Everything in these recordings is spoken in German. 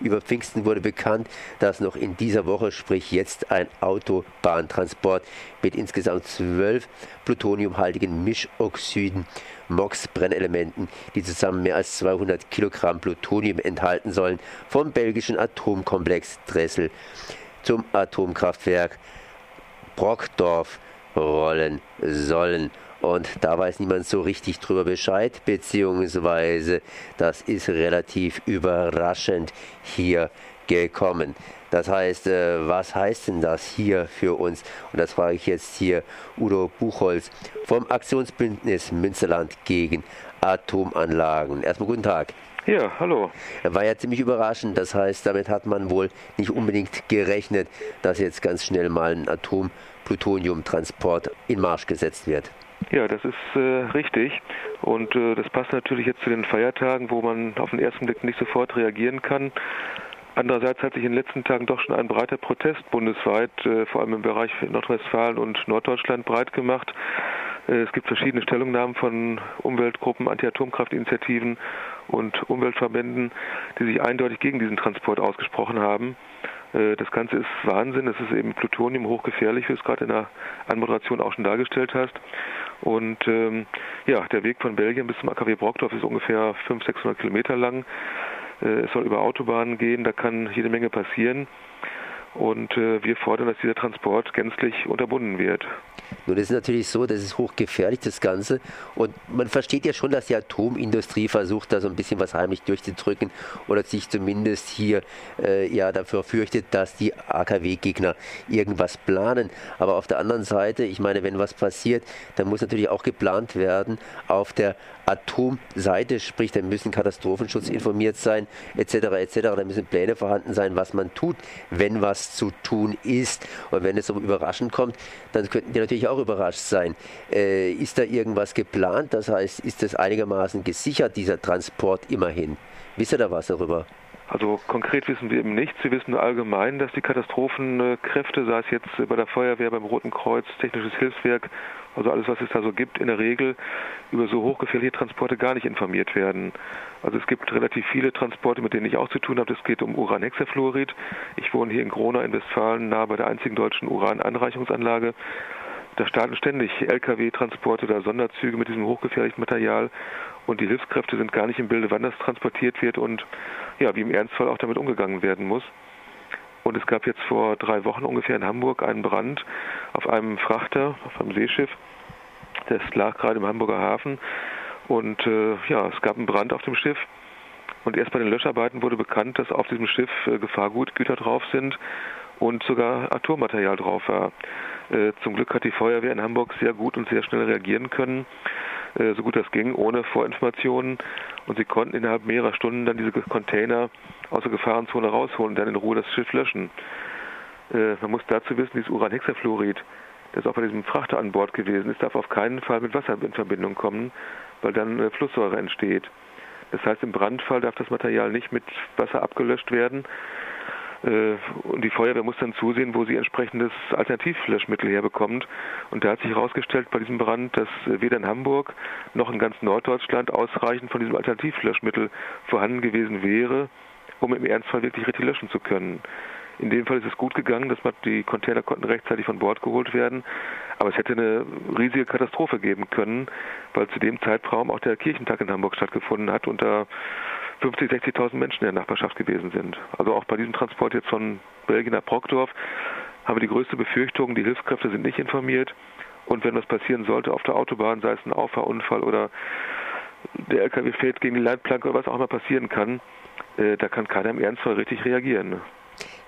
Über Pfingsten wurde bekannt, dass noch in dieser Woche, sprich jetzt, ein Autobahntransport mit insgesamt zwölf plutoniumhaltigen Mischoxiden, MOX-Brennelementen, die zusammen mehr als 200 Kilogramm Plutonium enthalten sollen, vom belgischen Atomkomplex Dressel zum Atomkraftwerk Brockdorf rollen sollen. Und da weiß niemand so richtig drüber Bescheid, beziehungsweise das ist relativ überraschend hier gekommen. Das heißt, äh, was heißt denn das hier für uns? Und das frage ich jetzt hier Udo Buchholz vom Aktionsbündnis Münsterland gegen Atomanlagen. Erstmal guten Tag. Ja, hallo. War ja ziemlich überraschend. Das heißt, damit hat man wohl nicht unbedingt gerechnet, dass jetzt ganz schnell mal ein Atomplutoniumtransport in Marsch gesetzt wird. Ja, das ist äh, richtig. Und äh, das passt natürlich jetzt zu den Feiertagen, wo man auf den ersten Blick nicht sofort reagieren kann. Andererseits hat sich in den letzten Tagen doch schon ein breiter Protest bundesweit, äh, vor allem im Bereich Nordrhein-Westfalen und Norddeutschland, breit gemacht. Äh, es gibt verschiedene Stellungnahmen von Umweltgruppen, Anti-Atomkraftinitiativen und Umweltverbänden, die sich eindeutig gegen diesen Transport ausgesprochen haben. Äh, das Ganze ist Wahnsinn. Es ist eben Plutonium hochgefährlich, wie du es gerade in der Anmoderation auch schon dargestellt hast. Und ähm, ja, der Weg von Belgien bis zum AKW Brockdorf ist ungefähr 500, 600 Kilometer lang. Äh, es soll über Autobahnen gehen, da kann jede Menge passieren. Und äh, wir fordern, dass dieser Transport gänzlich unterbunden wird. Nun ist es natürlich so, das ist hochgefährlich, das Ganze. Und man versteht ja schon, dass die Atomindustrie versucht, da so ein bisschen was heimlich durchzudrücken oder sich zumindest hier äh, ja dafür fürchtet, dass die AKW-Gegner irgendwas planen. Aber auf der anderen Seite, ich meine, wenn was passiert, dann muss natürlich auch geplant werden auf der Atomseite, sprich, da müssen Katastrophenschutz informiert sein, etc., etc., da müssen Pläne vorhanden sein, was man tut, wenn was zu tun ist. Und wenn es so überraschend kommt, dann könnten die natürlich auch überrascht sein. Äh, ist da irgendwas geplant? Das heißt, ist das einigermaßen gesichert, dieser Transport immerhin? Wisst ihr da was darüber? Also konkret wissen wir eben nichts. Wir wissen nur allgemein, dass die Katastrophenkräfte, sei es jetzt bei der Feuerwehr, beim Roten Kreuz, Technisches Hilfswerk, also alles, was es da so gibt, in der Regel über so hochgefährliche Transporte gar nicht informiert werden. Also es gibt relativ viele Transporte, mit denen ich auch zu tun habe. Es geht um Uranhexafluorid. Ich wohne hier in Gronau in Westfalen, nahe bei der einzigen deutschen Urananreichungsanlage. Da starten ständig Lkw-Transporte oder Sonderzüge mit diesem hochgefährlichen Material und die Hilfskräfte sind gar nicht im Bilde, wann das transportiert wird und ja, wie im Ernstfall auch damit umgegangen werden muss. Und es gab jetzt vor drei Wochen ungefähr in Hamburg einen Brand auf einem Frachter, auf einem Seeschiff. Das lag gerade im Hamburger Hafen. Und äh, ja, es gab einen Brand auf dem Schiff. Und erst bei den Löscharbeiten wurde bekannt, dass auf diesem Schiff äh, Gefahrgutgüter drauf sind und sogar Atommaterial drauf war. Äh, zum Glück hat die Feuerwehr in Hamburg sehr gut und sehr schnell reagieren können, äh, so gut das ging, ohne Vorinformationen. Und sie konnten innerhalb mehrerer Stunden dann diese Container aus der Gefahrenzone rausholen und dann in Ruhe das Schiff löschen. Äh, man muss dazu wissen, dieses Uranhexafluorid, das auch bei diesem Frachter an Bord gewesen ist, darf auf keinen Fall mit Wasser in Verbindung kommen, weil dann Flusssäure entsteht. Das heißt, im Brandfall darf das Material nicht mit Wasser abgelöscht werden. Äh, und die Feuerwehr muss dann zusehen, wo sie entsprechendes Alternativlöschmittel herbekommt. Und da hat sich herausgestellt bei diesem Brand, dass weder in Hamburg noch in ganz Norddeutschland ausreichend von diesem Alternativlöschmittel vorhanden gewesen wäre, um im Ernstfall wirklich richtig löschen zu können. In dem Fall ist es gut gegangen, dass man, die Container konnten rechtzeitig von Bord geholt werden. Aber es hätte eine riesige Katastrophe geben können, weil zu dem Zeitraum auch der Kirchentag in Hamburg stattgefunden hat und da 50, 60.000 Menschen in der Nachbarschaft gewesen sind. Also auch bei diesem Transport jetzt von Belgien nach Brockdorf haben wir die größte Befürchtung, die Hilfskräfte sind nicht informiert. Und wenn was passieren sollte auf der Autobahn, sei es ein Auffahrunfall oder der LKW fällt gegen die Leitplanke oder was auch immer passieren kann, äh, da kann keiner im Ernstfall richtig reagieren.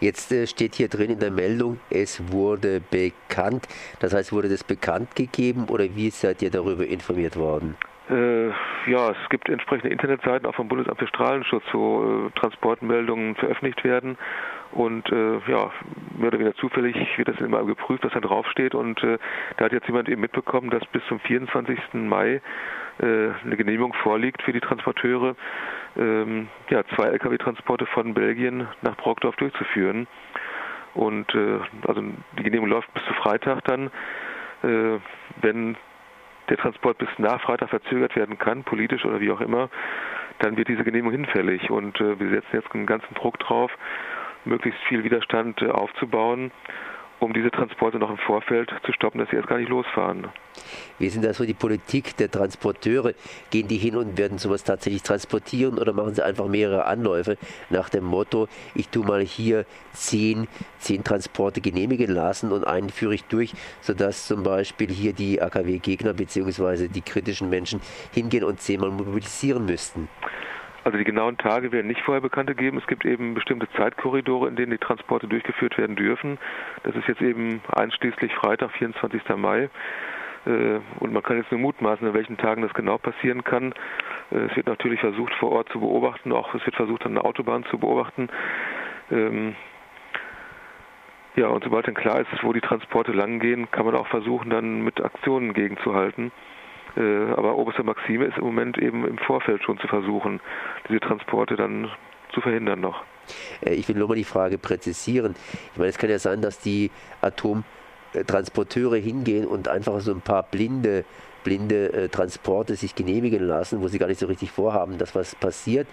Jetzt äh, steht hier drin in der Meldung, es wurde bekannt. Das heißt, wurde das bekannt gegeben oder wie seid ihr darüber informiert worden? Äh, ja, es gibt entsprechende Internetseiten auch vom Bundesamt für Strahlenschutz, wo äh, Transportmeldungen veröffentlicht werden. Und äh, ja, mehr oder weniger zufällig wird das immer geprüft, was da draufsteht. Und äh, da hat jetzt jemand eben mitbekommen, dass bis zum 24. Mai äh, eine Genehmigung vorliegt für die Transporteure, ähm, ja, zwei Lkw-Transporte von Belgien nach Brockdorf durchzuführen. Und äh, also die Genehmigung läuft bis zu Freitag dann. Wenn der Transport bis nach Freitag verzögert werden kann, politisch oder wie auch immer, dann wird diese Genehmigung hinfällig. Und äh, wir setzen jetzt einen ganzen Druck drauf, möglichst viel Widerstand äh, aufzubauen um diese Transporte noch im Vorfeld zu stoppen, dass sie erst gar nicht losfahren. Wie ist denn da so die Politik der Transporteure? Gehen die hin und werden sowas tatsächlich transportieren oder machen sie einfach mehrere Anläufe nach dem Motto, ich tue mal hier zehn, zehn Transporte genehmigen lassen und einen führe ich durch, sodass zum Beispiel hier die AKW-Gegner bzw. die kritischen Menschen hingehen und zehnmal mobilisieren müssten? Also die genauen Tage werden nicht vorher bekannt gegeben. Es gibt eben bestimmte Zeitkorridore, in denen die Transporte durchgeführt werden dürfen. Das ist jetzt eben einschließlich Freitag, 24. Mai. Äh, und man kann jetzt nur mutmaßen, an welchen Tagen das genau passieren kann. Äh, es wird natürlich versucht, vor Ort zu beobachten. Auch es wird versucht, an der Autobahn zu beobachten. Ähm, ja, und sobald dann klar ist, wo die Transporte langgehen, kann man auch versuchen, dann mit Aktionen gegenzuhalten. Äh, aber oberste Maxime ist im Moment eben im Vorfeld schon zu versuchen, diese Transporte dann zu verhindern noch. Äh, ich will nur mal die Frage präzisieren. Ich meine, es kann ja sein, dass die Atomtransporteure hingehen und einfach so ein paar blinde blinde äh, Transporte sich genehmigen lassen, wo sie gar nicht so richtig vorhaben, dass was passiert,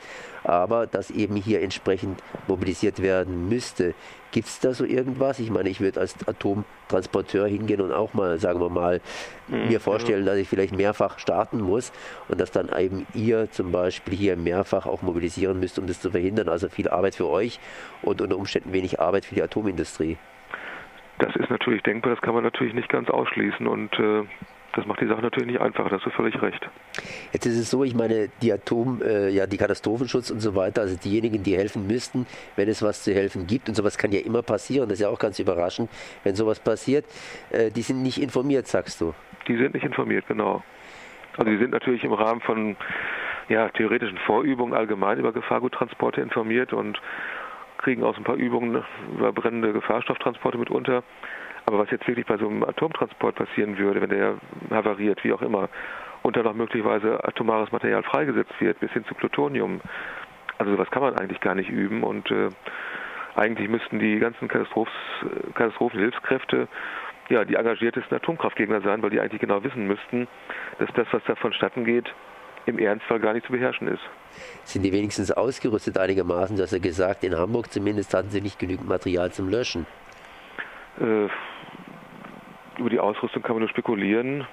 aber dass eben hier entsprechend mobilisiert werden müsste. Gibt es da so irgendwas? Ich meine, ich würde als Atomtransporteur hingehen und auch mal, sagen wir mal, mhm, mir vorstellen, dass ich vielleicht mehrfach starten muss und dass dann eben ihr zum Beispiel hier mehrfach auch mobilisieren müsst, um das zu verhindern. Also viel Arbeit für euch und unter Umständen wenig Arbeit für die Atomindustrie. Das ist natürlich denkbar, das kann man natürlich nicht ganz ausschließen und äh das macht die Sache natürlich nicht einfacher, da hast du völlig recht. Jetzt ist es so, ich meine, die Atom, äh, ja, die Katastrophenschutz und so weiter, also diejenigen, die helfen müssten, wenn es was zu helfen gibt, und sowas kann ja immer passieren, das ist ja auch ganz überraschend, wenn sowas passiert, äh, die sind nicht informiert, sagst du. Die sind nicht informiert, genau. Also die sind natürlich im Rahmen von ja, theoretischen Vorübungen allgemein über Gefahrguttransporte informiert und kriegen aus ein paar Übungen über brennende Gefahrstofftransporte mitunter. Aber was jetzt wirklich bei so einem Atomtransport passieren würde, wenn der havariert, wie auch immer, und dann noch möglicherweise atomares Material freigesetzt wird, bis hin zu Plutonium, also sowas kann man eigentlich gar nicht üben und äh, eigentlich müssten die ganzen Katastrophenhilfskräfte ja, die engagiertesten Atomkraftgegner sein, weil die eigentlich genau wissen müssten, dass das, was da vonstatten geht, im Ernstfall gar nicht zu beherrschen ist. Sind die wenigstens ausgerüstet einigermaßen? Du hast ja gesagt, in Hamburg zumindest hatten sie nicht genügend Material zum Löschen. Äh, über die Ausrüstung kann man nur spekulieren.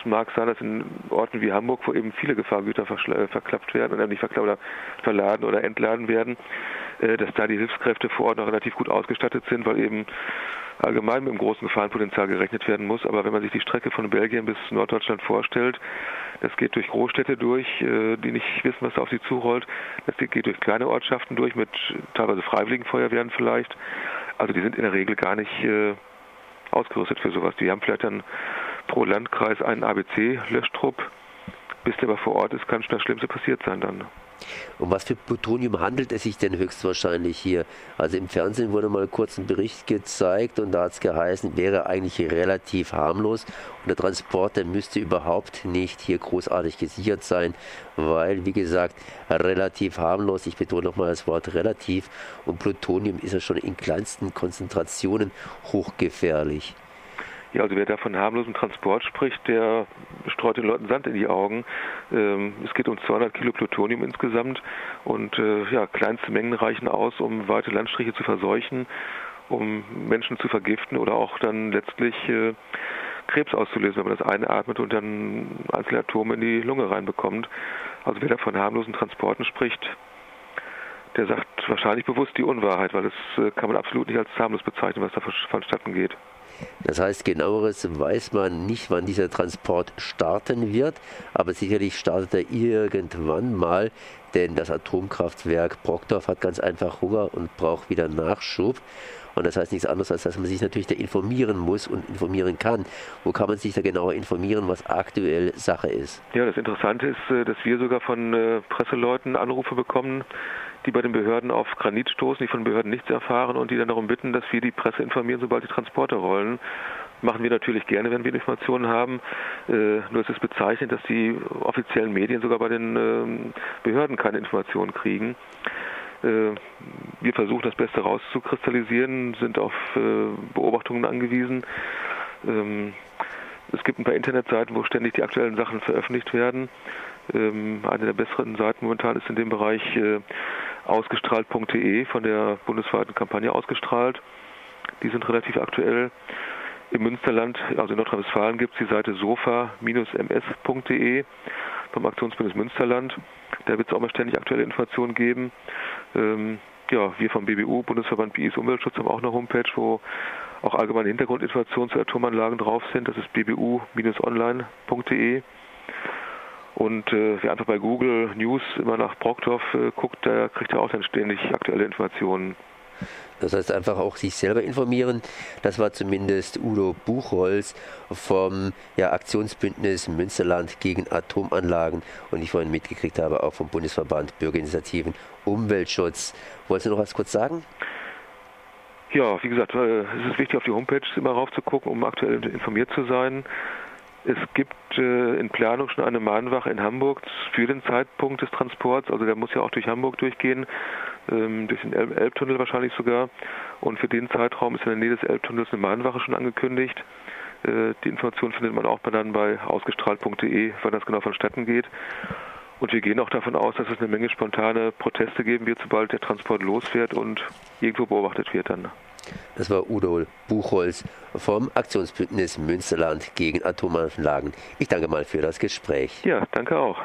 Es mag sein, dass in Orten wie Hamburg, wo eben viele Gefahrgüter äh, verklappt werden oder nicht verklappt oder verladen oder entladen werden, äh, dass da die Hilfskräfte vor Ort noch relativ gut ausgestattet sind, weil eben allgemein mit einem großen Gefahrenpotenzial gerechnet werden muss. Aber wenn man sich die Strecke von Belgien bis Norddeutschland vorstellt, das geht durch Großstädte durch, äh, die nicht wissen, was da auf sie zurollt. Das geht durch kleine Ortschaften durch, mit teilweise freiwilligen Feuerwehren vielleicht. Also die sind in der Regel gar nicht ausgerüstet für sowas. Die haben vielleicht dann pro Landkreis einen ABC-Löschtrupp. Bis der aber vor Ort ist, kann schon das Schlimmste passiert sein dann. Um was für Plutonium handelt es sich denn höchstwahrscheinlich hier? Also im Fernsehen wurde mal kurz ein Bericht gezeigt und da hat es geheißen, wäre eigentlich relativ harmlos und der Transport, der müsste überhaupt nicht hier großartig gesichert sein, weil, wie gesagt, relativ harmlos, ich betone nochmal das Wort relativ, und Plutonium ist ja schon in kleinsten Konzentrationen hochgefährlich. Ja, also wer da von harmlosem Transport spricht, der streut den Leuten Sand in die Augen. Ähm, es geht um 200 Kilo Plutonium insgesamt und äh, ja, kleinste Mengen reichen aus, um weite Landstriche zu verseuchen, um Menschen zu vergiften oder auch dann letztlich äh, Krebs auszulösen, wenn man das einatmet und dann einzelne Atome in die Lunge reinbekommt. Also wer da von harmlosen Transporten spricht, der sagt wahrscheinlich bewusst die Unwahrheit, weil das äh, kann man absolut nicht als harmlos bezeichnen, was da vonstatten geht. Das heißt, genaueres weiß man nicht, wann dieser Transport starten wird, aber sicherlich startet er irgendwann mal, denn das Atomkraftwerk Brockdorf hat ganz einfach Hunger und braucht wieder Nachschub. Und das heißt nichts anderes, als dass man sich natürlich da informieren muss und informieren kann. Wo kann man sich da genauer informieren, was aktuell Sache ist? Ja, das Interessante ist, äh, dass wir sogar von äh, Presseleuten Anrufe bekommen, die bei den Behörden auf Granit stoßen, die von Behörden nichts erfahren und die dann darum bitten, dass wir die Presse informieren, sobald die Transporte rollen. Machen wir natürlich gerne, wenn wir Informationen haben. Äh, nur ist es bezeichnend, dass die offiziellen Medien sogar bei den äh, Behörden keine Informationen kriegen. Äh, wir versuchen das Beste rauszukristallisieren, sind auf äh, Beobachtungen angewiesen. Ähm, es gibt ein paar Internetseiten, wo ständig die aktuellen Sachen veröffentlicht werden. Ähm, eine der besseren Seiten momentan ist in dem Bereich äh, ausgestrahlt.de von der bundesweiten Kampagne ausgestrahlt. Die sind relativ aktuell. Im Münsterland, also in Nordrhein-Westfalen, gibt es die Seite sofa-ms.de vom Aktionsbündnis Münsterland. Da wird es auch mal ständig aktuelle Informationen geben. Ähm, ja, wir vom BBU, Bundesverband BIS Umweltschutz, haben auch eine Homepage, wo auch allgemeine Hintergrundinformationen zu Atomanlagen drauf sind. Das ist bbu-online.de. Und äh, wer einfach bei Google News immer nach Brockdorf äh, guckt, der kriegt ja auch dann ständig aktuelle Informationen. Das heißt einfach auch sich selber informieren. Das war zumindest Udo Buchholz vom ja, Aktionsbündnis Münsterland gegen Atomanlagen und ich vorhin mitgekriegt habe, auch vom Bundesverband Bürgerinitiativen Umweltschutz. Wolltest du noch was kurz sagen? Ja, wie gesagt, äh, es ist wichtig, auf die Homepage immer rauf zu gucken, um aktuell informiert zu sein. Es gibt äh, in Planung schon eine Mahnwache in Hamburg für den Zeitpunkt des Transports. Also der muss ja auch durch Hamburg durchgehen, ähm, durch den El Elbtunnel wahrscheinlich sogar. Und für den Zeitraum ist in der Nähe des Elbtunnels eine Mahnwache schon angekündigt. Äh, die Information findet man auch dann bei ausgestrahlt.de, wann das genau vonstatten geht. Und wir gehen auch davon aus, dass es eine Menge spontane Proteste geben wird, sobald der Transport losfährt und irgendwo beobachtet wird dann. Das war Udo Buchholz vom Aktionsbündnis Münsterland gegen Atomanlagen. Ich danke mal für das Gespräch. Ja, danke auch.